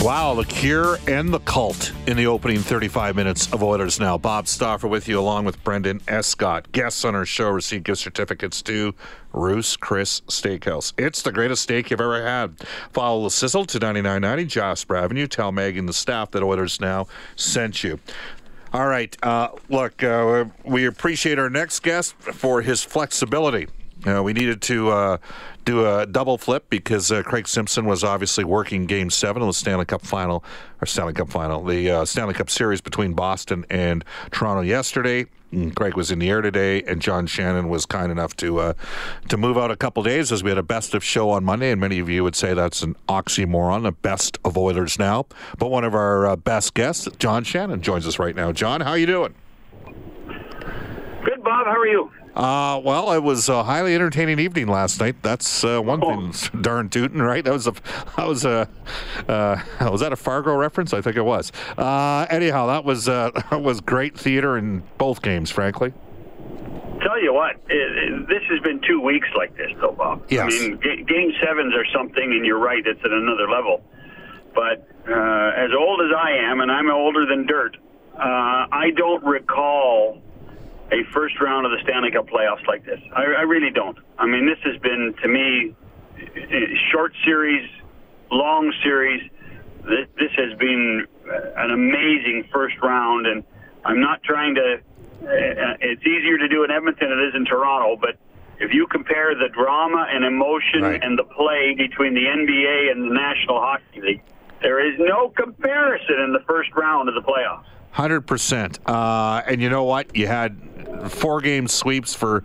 Wow, the cure and the cult in the opening 35 minutes of Oilers Now. Bob Stauffer with you, along with Brendan Escott. Guests on our show receive gift certificates to Ruth's Chris Steakhouse. It's the greatest steak you've ever had. Follow the sizzle to 9990 Jasper Avenue. Tell Meg and the staff that Oilers Now sent you. All right, uh, look, uh, we appreciate our next guest for his flexibility. Uh, we needed to uh, do a double flip because uh, Craig Simpson was obviously working Game Seven of the Stanley Cup Final, or Stanley Cup Final, the uh, Stanley Cup Series between Boston and Toronto yesterday. And Craig was in the air today, and John Shannon was kind enough to uh, to move out a couple days as we had a best of show on Monday, and many of you would say that's an oxymoron, a best of Oilers now. But one of our uh, best guests, John Shannon, joins us right now. John, how are you doing? Good, Bob. How are you? Uh, well, it was a highly entertaining evening last night. That's uh, one Oh. thing, darn tootin', right? That was a, that was a, uh, was that a Fargo reference? I think it was. Uh, anyhow, that was uh, that was great theater in both games, frankly. Tell you what, it, it, this has been two weeks like this, though, Bob. Yes. I mean, ga- game sevens are something, and you're right, it's at another level. But uh, as old as I am, and I'm older than dirt, uh, I don't recall a first round of the Stanley Cup playoffs like this. I, I really don't. I mean, this has been, to me, short series, long series. This, this has been uh, an amazing first round, and I'm not trying to. Uh, it's easier to do in Edmonton than it is in Toronto, but if you compare the drama and emotion Right. and the play between the NBA and the National Hockey League, there is no comparison in the first round of the playoffs. Hundred percent. Uh, and you know what? You had four game sweeps for,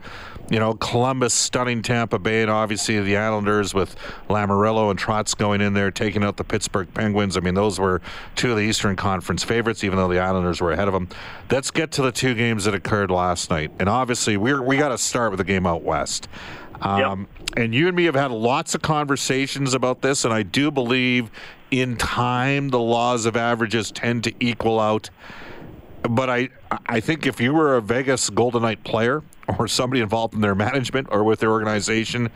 you know, Columbus stunning Tampa Bay, and obviously the Islanders with Lamoriello and Trotz going in there, taking out the Pittsburgh Penguins. I mean, those were two of the Eastern Conference favorites, even though the Islanders were ahead of them. Let's get to the two games that occurred last night, and obviously we're we got to start with the game out west. Um, And you and me have had lots of conversations about this, and I do believe in time the laws of averages tend to equal out. But I, I think if you were a Vegas Golden Knight player or somebody involved in their management or with their organization,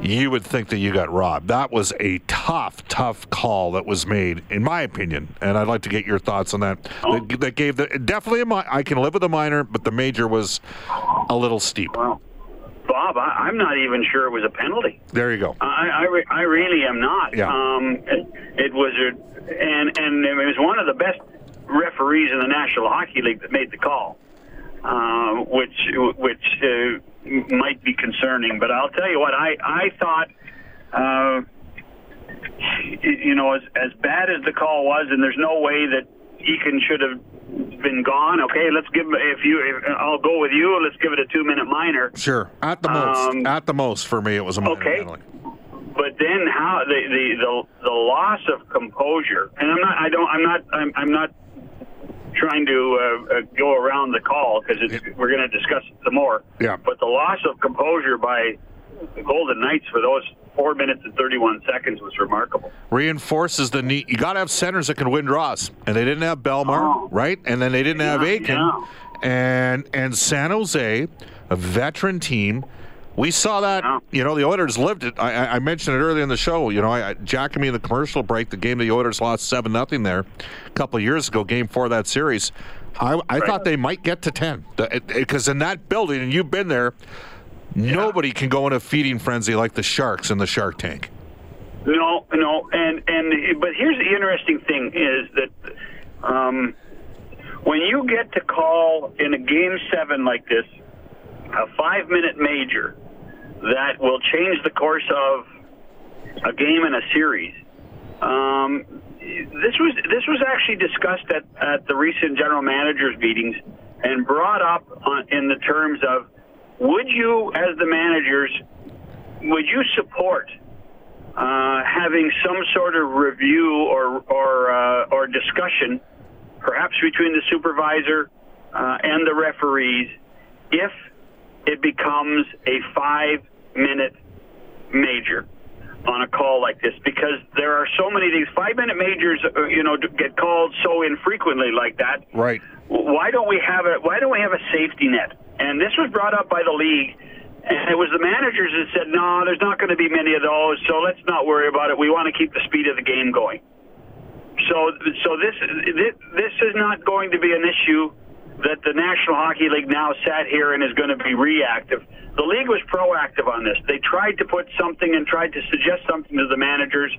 you would think that you got robbed. That was a tough, tough call that was made, in my opinion. And I'd like to get your thoughts on that. That, oh. that gave the definitely a I can live with a minor, but the major was a little steep. Well, Bob, I, I'm not even sure it was a penalty. There you go. I, I, re- I really am not. Yeah. Um, it, it was a, and and it was one of the best referees in the National Hockey League that made the call, uh, which which uh, might be concerning. But I'll tell you what, I I thought. Uh, you know, as as bad as the call was, and there's no way that Eakin should have been gone. Okay, let's give. If you, if, I'll go with you. Let's give it a two minute minor. Sure. At the most. Um, At the most, for me, it was a minor okay. but then how the, the the the loss of composure and i'm not i don't i'm not i'm, I'm not trying to uh, uh, go around the call because we're going to discuss it some more Yeah. but the loss of composure by the golden knights for those four minutes and 31 seconds was remarkable. Reinforces the need. You got to have centers that can win draws, and they didn't have Bellemare, Oh. right? And then they didn't have Yeah, Eakin, yeah. and and San Jose, a veteran team. We saw that, Yeah. you know, the Oilers lived it. I, I- mentioned it earlier in the show. You know, I, Jack and me in the commercial break, the game the Oilers lost 7 nothing there a couple of years ago, game four of that series. I, I thought they might get to 10. Because in that building, and you've been there, nobody can go in a feeding frenzy like the Sharks in the Shark Tank. No, no, and and but here's the interesting thing is that um, when you get to call in a game seven like this, a five minute major that will change the course of a game in a series. Um, this was this was actually discussed at, at the recent general managers meetings and brought up on, in the terms of would you, as the managers, would you support uh, having some sort of review or or uh, or discussion, perhaps between the supervisor uh, and the referees, if it becomes a five-minute major on a call like this, because there are so many of these five-minute majors, uh, you know, get called so infrequently like that Right. why don't we have a why don't we have a safety net? And this was brought up by the league, and it was the managers that said, "No, there's not going to be many of those, so let's not worry about it. We want to keep the speed of the game going." So, so this this, this is not going to be an issue that the National Hockey League now sat here and is going to be reactive. The league was proactive on this. They tried to put something and tried to suggest something to the managers,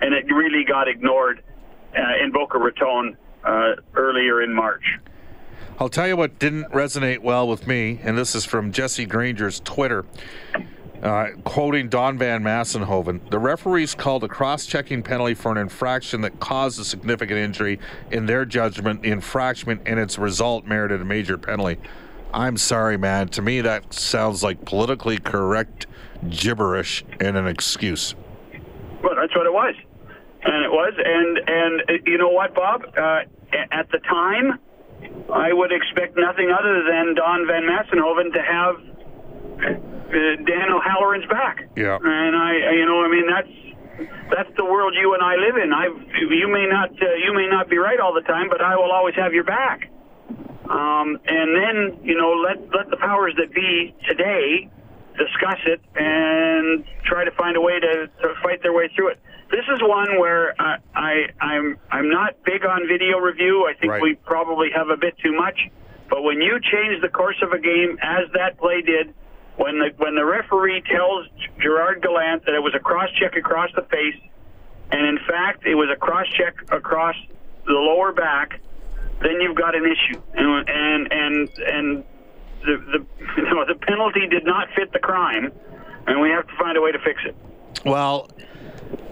and it really got ignored uh, in Boca Raton uh, earlier in March. I'll tell you what didn't resonate well with me, and this is from Jesse Granger's Twitter, uh, quoting Don Van Massenhoven. The referees called a cross checking penalty for an infraction that caused a significant injury. In their judgment, the infraction and its result merited a major penalty. I'm sorry, man. To me, that sounds like politically correct gibberish and an excuse. Well, that's what it was, and it was, and and uh, you know what, Bob? Uh, at the time, I would expect nothing other than Don Van Massenhoven to have Dan O'Halloran's back. Yeah. and I, you know, I mean that's that's the world you and I live in. I, you may not, uh, you may not be right all the time, but I will always have your back. Um, and then, you know, let let the powers that be today discuss it and try to find a way to, to fight their way through it. This is one where I, I I'm I'm not big on video review. I think Right. we probably have a bit too much. But when you change the course of a game, as that play did, when the when the referee tells Gerard Gallant that it was a cross check across the face, and in fact it was a cross check across the lower back, then you've got an issue. And and and and the the you know, the penalty did not fit the crime, and we have to find a way to fix it. Well,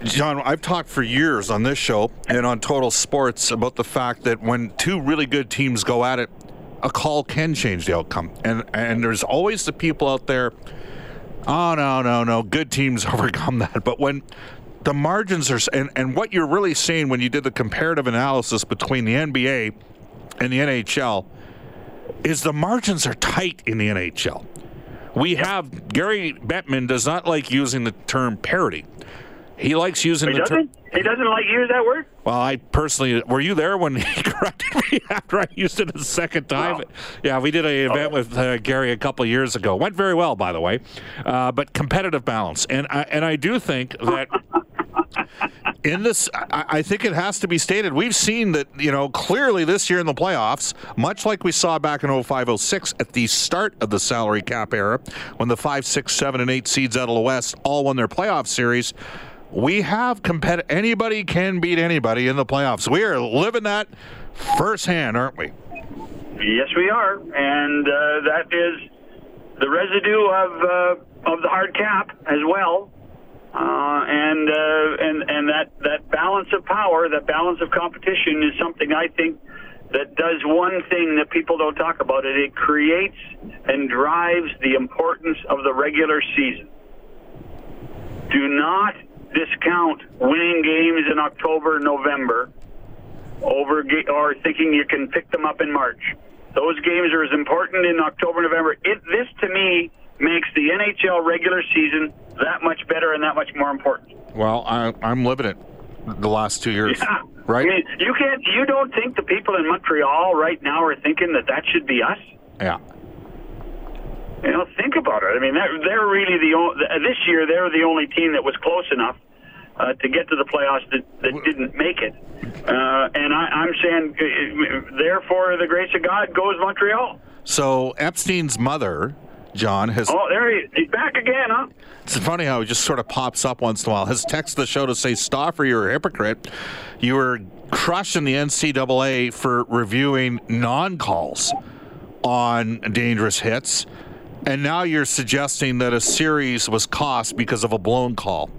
John, I've talked for years on this show and on Total Sports about the fact that when two really good teams go at it, a call can change the outcome. And and there's always the people out there, oh no, no, no, good teams overcome that. But when the margins are and, and what you're really seeing when you did the comparative analysis between the NBA and the NHL is the margins are tight in the NHL. We have Gary Bettman does not like using the term parity. He likes using He the term. He doesn't like use that word. Well, I personally were you there when he corrected me after I used it a second time? Yeah, we did an event with uh, Gary a couple of years ago. Went very well, by the way. Uh, but competitive balance, and I, and I do think that. In this, I, I think it has to be stated. We've seen that, you know, clearly this year in the playoffs, much like we saw back in 05 06 at the start of the salary cap era, when the 5, 6, 7, and 8 seeds out of the West all won their playoff series, we have competitive. Anybody can beat anybody in the playoffs. We are living that firsthand, aren't we? Yes, we are, and uh, that is the residue of uh, of the hard cap as well, uh, and uh, and and that that balance of power, that balance of competition, is something I think that does one thing that people don't talk about. It it creates and drives the importance of the regular season. Do not discount winning games in October, November over or thinking you can pick them up in March. Those games are as important in October, November. It, this to me makes the NHL regular season that much better and that much more important. Well, I, I'm living it the last two years, Yeah. right? I mean, you can't. You don't think the people in Montreal right now are thinking that that should be us? yeah. You know, think about it. I mean, they're, they're really the only, this year. They're the only team that was close enough uh, to get to the playoffs that, that didn't make it. Uh, and I, I'm saying, uh, therefore, the grace of God goes Montreal. So Epstein's mother, John, has. Oh, there he, he's back again, huh? It's funny how he just sort of pops up once in a while. Has texted the show to say, Stauffer, you're a hypocrite. You were crushing the NCAA for reviewing non calls on dangerous hits. And now you're suggesting that a series was cost because of a blown call.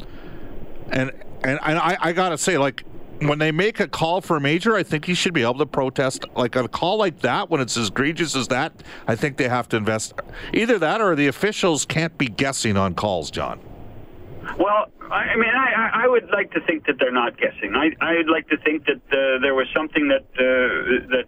And and, and I, I got to say, like, when they make a call for a major, I think he should be able to protest. Like a call like that, when it's as egregious as that, I think they have to invest. Either that or the officials can't be guessing on calls, John. Well, I mean, I, I- I would like to think that they're not guessing. I, I'd like to think that uh, there was something that uh, that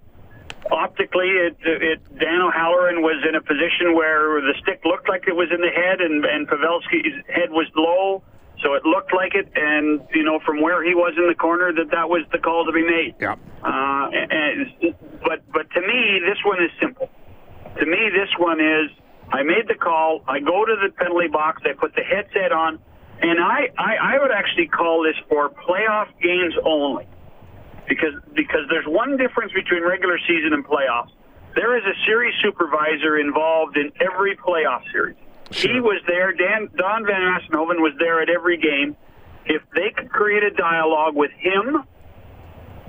optically, it, it Dan O'Halloran was in a position where the stick looked like it was in the head, and and Pavelski's head was low, so it looked like it. And you know, from where he was in the corner, that that was the call to be made. Yeah. Uh, and, but but to me, this one is simple. To me, this one is I made the call. I go to the penalty box. I put the headset on, and I, I, I would actually call this for playoff games only, because because there's one difference between regular season and playoffs. There is a series supervisor involved in every playoff series. He was there. Dan Don Van Massenhoven was there at every game. If they could create a dialogue with him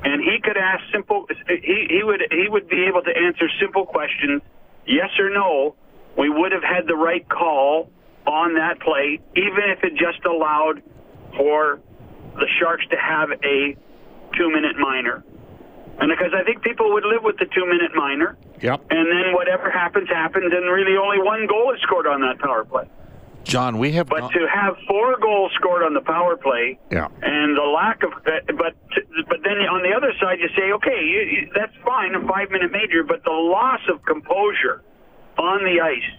and he could ask simple he, he would he would be able to answer simple questions yes or no we would have had the right call on that play even if it just allowed for the sharks to have a two minute minor and because i think people would live with the two minute minor Yep. and then whatever happens happens and really only one goal is scored on that power play John, we have. but gone- to have four goals scored on the power play Yeah. and the lack of but but then on the other side you say okay you, you, that's fine a five minute major but the loss of composure on the ice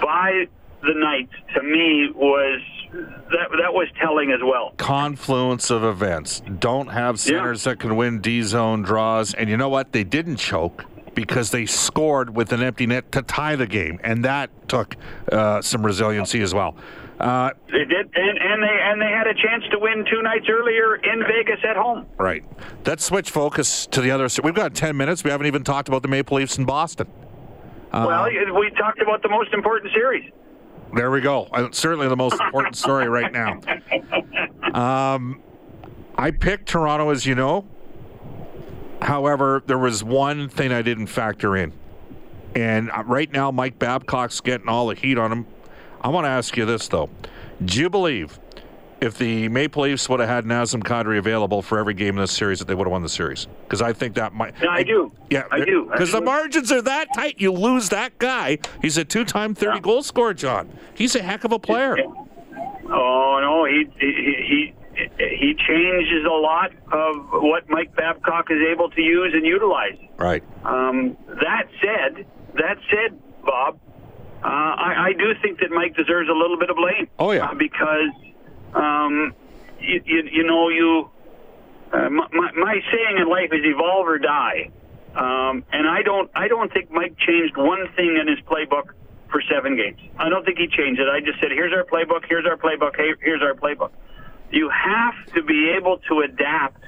by the Knights to me was that that was telling as well. confluence of events. Don't have centers that can win D zone draws. And you know what? They didn't choke because they scored with an empty net to tie the game. And that took uh, some resiliency as well. Uh, They did, and, and they and they had a chance to win two nights earlier in Vegas at home. right. Let's switch focus to the other. We've got 10 minutes. We haven't even talked about the Maple Leafs in Boston. well, we talked about the most important series. There we go. Uh, certainly the most important story right now. Um, I picked Toronto, as you know. However, there was one thing I didn't factor in. And uh, right now, Mike Babcock's getting all the heat on him. I want to ask you this, though. Do you believe if the Maple Leafs would have had Nazem Kadri available for every game in this series, that they would have won the series? Because I think that might. Yeah, I do. Yeah, I do. Because the margins are that tight. You lose that guy. He's a two-time 30 goal scorer, John. He's a heck of a player. Oh no, he he he he changes a lot of what Mike Babcock is able to use and utilize. Right. Um, that said, that said, Bob, uh, I, I do think that Mike deserves a little bit of blame. Oh, yeah. Uh, because um, you, you you know you uh, my, my saying in life is evolve or die, um, and I don't I don't think Mike changed one thing in his playbook for seven games. I don't think he changed it. I just said, here's our playbook, here's our playbook, hey, here's our playbook. You have to be able to adapt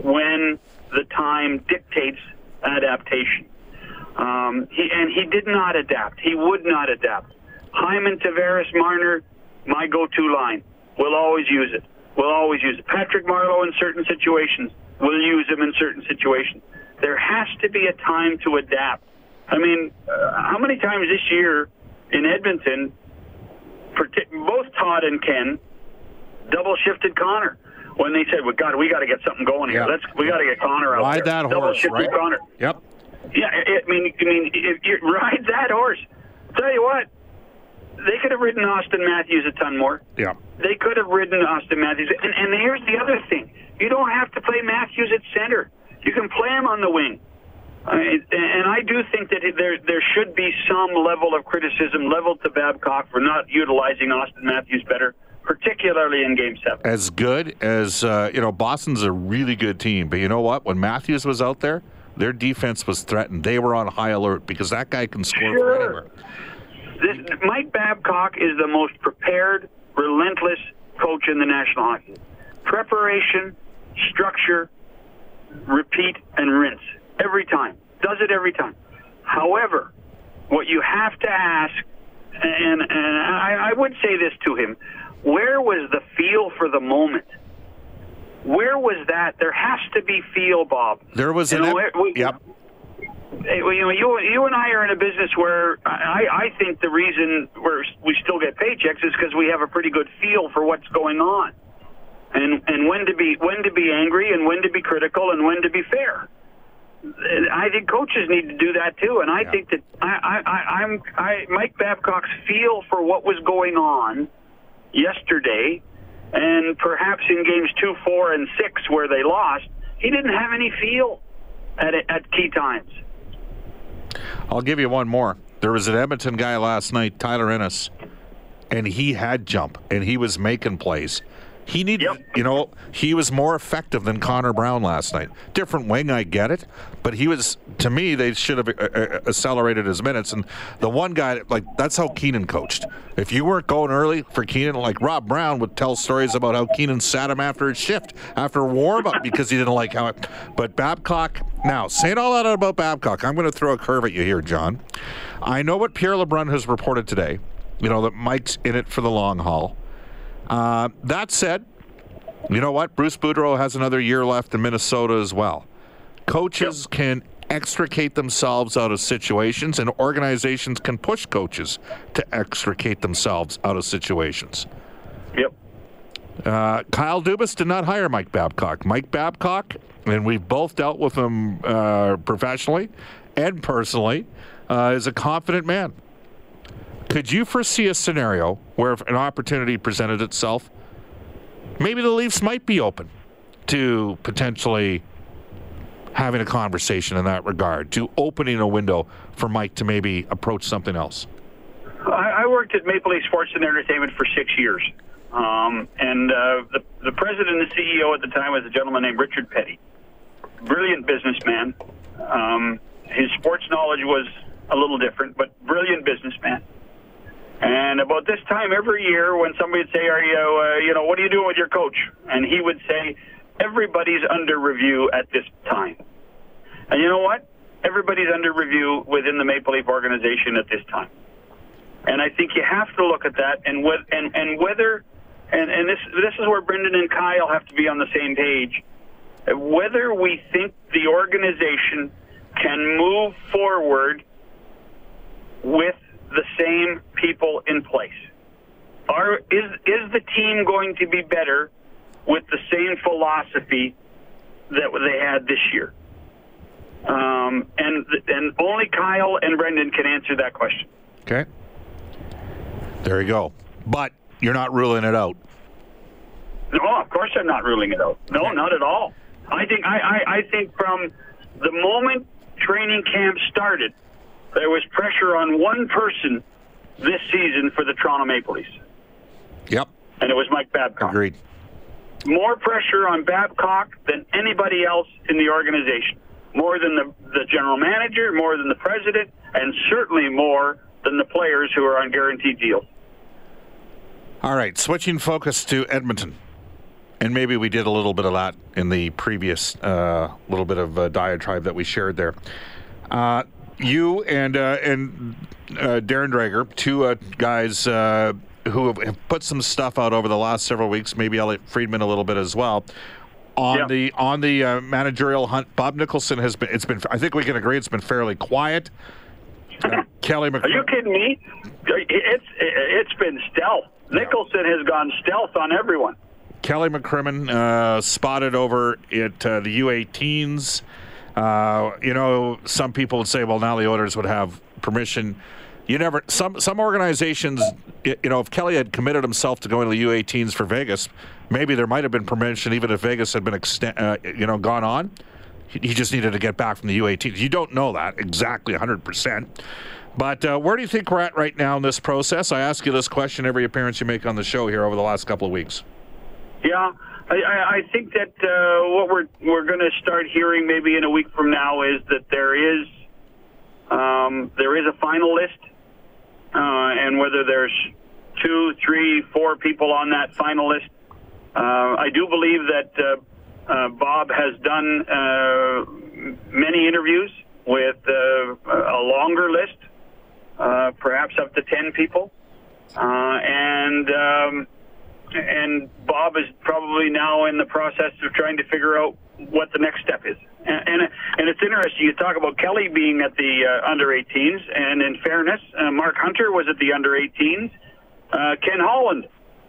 when the time dictates adaptation. Um, he, and he did not adapt. He would not adapt. Hyman, Tavares, Marner, my go-to line. We'll always use it. We'll always use it. Patrick Marleau in certain situations. We'll use him in certain situations. There has to be a time to adapt. I mean, uh, how many times this year in Edmonton, both Todd and Ken double shifted Connor when they said, "Well, God, we got to get something going here. Let's we got to get Connor out Ride there." that double horse, right? Connor. Yep. Yeah, I I mean, I mean, if you ride that horse. Tell you what, they could have ridden Auston Matthews a ton more. Yeah. They could have ridden Auston Matthews. And, and here's the other thing: you don't have to play Matthews at center. You can play him on the wing. I mean, and I do think that there there should be some level of criticism leveled to Babcock for not utilizing Auston Matthews better, particularly in Game Seven. As good as uh, you know, Boston's a really good team, but you know what? When Matthews was out there, their defense was threatened. They were on high alert because that guy can score sure. from anywhere. This, Mike Babcock is the most prepared, relentless coach in the National Hockey. League. Preparation, structure, repeat, and rinse every time. Does it every time. However, what you have to ask, and, and I, I would say this to him, where was the feel for the moment? Where was that? There has to be feel, Bob. There was you an know, ep- we, yep. You know, you, you and I are in a business where I, I think the reason we're, we still get paychecks is because we have a pretty good feel for what's going on, and and when to be when to be angry and when to be critical and when to be fair. I think coaches need to do that too, and I Yeah. think that I, I, I, I'm I, Mike Babcock's feel for what was going on yesterday, and perhaps in games two, four, and six where they lost, he didn't have any feel at at key times. I'll give you one more. There was an Edmonton guy last night, Tyler Ennis, and he had jump and he was making plays. He needed, Yep. you know, he was more effective than Connor Brown last night. Different wing, I get it, but he was. To me, they should have uh, uh, accelerated his minutes. And the one guy, like that's how Keenan coached. If you weren't going early for Keenan, like Rob Brown would tell stories about how Keenan sat him after his shift, after warm up, because he didn't like how it. But Babcock, now saying all that about Babcock, I'm going to throw a curve at you here, John. I know what Pierre LeBrun has reported today. You know that Mike's in it for the long haul. Uh, that said, you know what? Bruce Boudreau has another year left in Minnesota as well. Coaches can extricate themselves out of situations, and organizations can push coaches to extricate themselves out of situations. Yep. Uh, Kyle Dubas did not hire Mike Babcock. Mike Babcock, and we've both dealt with him uh, professionally and personally, uh, is a confident man. Could you foresee a scenario where if an opportunity presented itself, maybe the Leafs might be open to potentially having a conversation in that regard, to opening a window for Mike to maybe approach something else? I, worked at Maple Leaf Sports and Entertainment for six years. Um, and uh, the, the president and CEO at the time was a gentleman named Richard Peddie. Brilliant businessman. Um, his sports knowledge was a little different, but brilliant businessman. And about this time every year, when somebody would say, "Are you, uh, you know, what are you doing with your coach?" and he would say, "Everybody's under review at this time." And you know what? Everybody's under review within the Maple Leaf organization at this time. And I think you have to look at that and what and, and whether and, and this this is where Brendan and Kyle have to be on the same page. Whether we think the organization can move forward with the same people in place. Are is is the team going to be better with the same philosophy that they had this year? Um, and and only Kyle and Brendan can answer that question. Okay. There you go. But you're not ruling it out. No, of course I'm not ruling it out. No, not at all. I think I, I, I think from the moment training camp started, there was pressure on one person this season for the Toronto Maple Leafs, Yep. and it was Mike Babcock. Agreed. More pressure on Babcock than anybody else in the organization. More than the, the general manager, more than the president, and certainly more than the players who are on guaranteed deals. All right. Switching focus to Edmonton. And maybe we did a little bit of that in the previous uh, little bit of uh, diatribe that we shared there. Uh, you and uh, and uh, Darren Dreger, two uh, guys uh, who have, have put some stuff out over the last several weeks. Maybe Elliot Friedman a little bit as well. On Yeah. the on the uh, managerial hunt, Bob Nicholson has been. It's been. I think we can agree it's been fairly quiet. Kelly Are you kidding me? It's it's been stealth. Nicholson has gone stealth on everyone. Kelly McCrimmon uh, spotted over at uh, the U18s. Uh, you know, some people would say, well, now the Oilers would have permission. You never. Some some organizations, you know, if Kelly had committed himself to going to the U18s for Vegas, maybe there might have been permission, even if Vegas had been exten- uh, you know gone on. He just needed to get back from the U18. You don't know that exactly 100%. But uh, where do you think we're at right now in this process? I ask you this question every appearance you make on the show here over the last couple of weeks. Yeah, I, I, think that uh, what we're we're going to start hearing maybe in a week from now is that there is um, there is a final list, uh, and whether there's two, three, four people on that final list, uh, I do believe that uh, uh, Bob has done uh, many interviews with a longer list, perhaps up to ten people, and. Um, and Bob is probably now in the process of trying to figure out what the next step is. And and, and it's interesting. You talk about Kelly being at the uh, under 18s, and in fairness, uh, Mark Hunter was at the under 18s. Uh, Ken Holland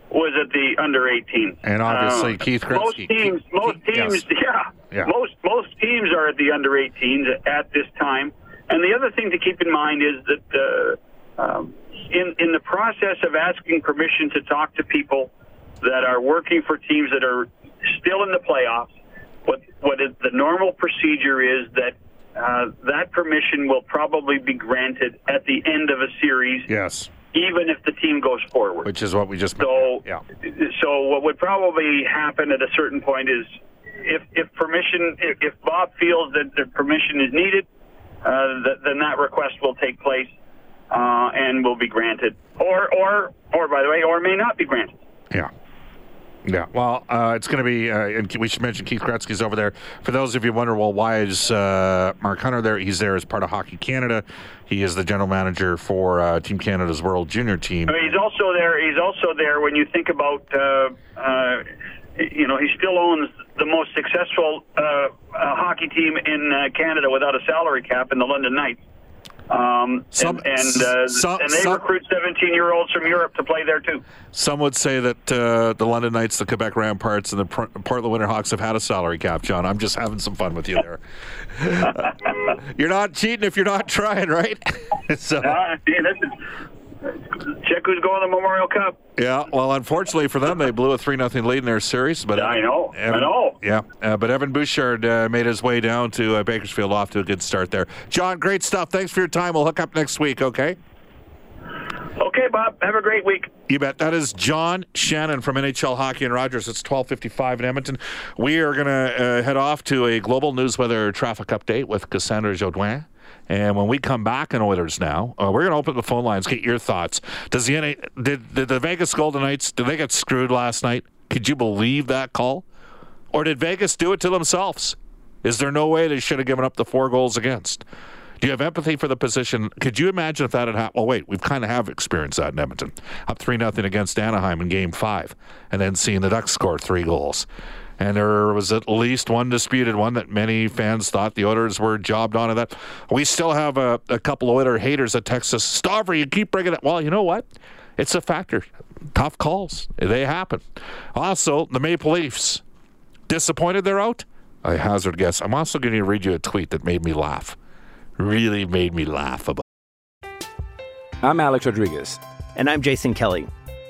was at the under 18s, and obviously uh, Keith Gretzky. Most teams, most teams, yes. yeah, yeah, most most teams are at the under 18s at this time. And the other thing to keep in mind is that uh, um, in in the process of asking permission to talk to people that are working for teams that are still in the playoffs. What what is the normal procedure is that uh, that permission will probably be granted at the end of a series. Yes. Even if the team goes forward, which is what we just so yeah. So what would probably happen at a certain point is if if permission if, if Bob feels that the permission is needed, uh, th- then that request will take place uh, and will be granted, or or or by the way, or may not be granted. Yeah. Yeah, well, uh, it's going to be, uh, and we should mention Keith Gretzky's over there. For those of you who wonder, well, why is uh, Mark Hunter there? He's there as part of Hockey Canada. He is the general manager for uh, Team Canada's World Junior Team. I mean, he's also there. He's also there when you think about, uh, uh, you know, he still owns the most successful hockey team in Canada without a salary cap in the London Knights. Um, some, and and, uh, some, and they some, recruit 17 year olds from Europe to play there too. Some would say that uh, the London Knights, the Quebec Remparts, and the Portland Winterhawks have had a salary cap. John, I'm just having some fun with you there. you're not cheating if you're not trying, right? so, yeah, check who's going to the Memorial Cup. Yeah, well, unfortunately for them, they blew a three nothing lead in their series. But I know, Evan, I know. Yeah, uh, but Evan Bouchard uh, made his way down to uh, Bakersfield, off to a good start there. John, great stuff. Thanks for your time. We'll hook up next week. Okay. Okay, Bob. Have a great week. You bet. That is John Shannon from NHL Hockey and Rogers. It's 12:55 in Edmonton. We are going to uh, head off to a global news weather traffic update with Cassandra Jodoin. And when we come back in Oilers now, uh, we're going to open the phone lines, get your thoughts. Does the NA, did, did the Vegas Golden Knights did they get screwed last night? Could you believe that call? Or did Vegas do it to themselves? Is there no way they should have given up the four goals against? Do you have empathy for the position? Could you imagine if that had happened? Well, wait, we've kind of have experienced that in Edmonton. Up 3 nothing against Anaheim in game five, and then seeing the Ducks score three goals and there was at least one disputed one that many fans thought the Oilers were jobbed on. And that we still have a, a couple of Oilers haters at Texas. us, you keep bringing it. Well, you know what? It's a factor. Tough calls. They happen. Also, the Maple Leafs. Disappointed they're out? I hazard guess. I'm also going to read you a tweet that made me laugh. Really made me laugh about. I'm Alex Rodriguez. And I'm Jason Kelly.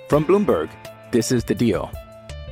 From Bloomberg, this is The Deal.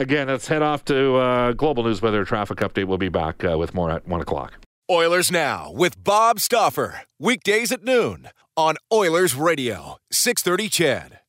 again, let's head off to uh, Global News Weather Traffic Update. We'll be back uh, with more at 1 o'clock. Oilers Now with Bob Stauffer. Weekdays at noon on Oilers Radio, 630 CHED.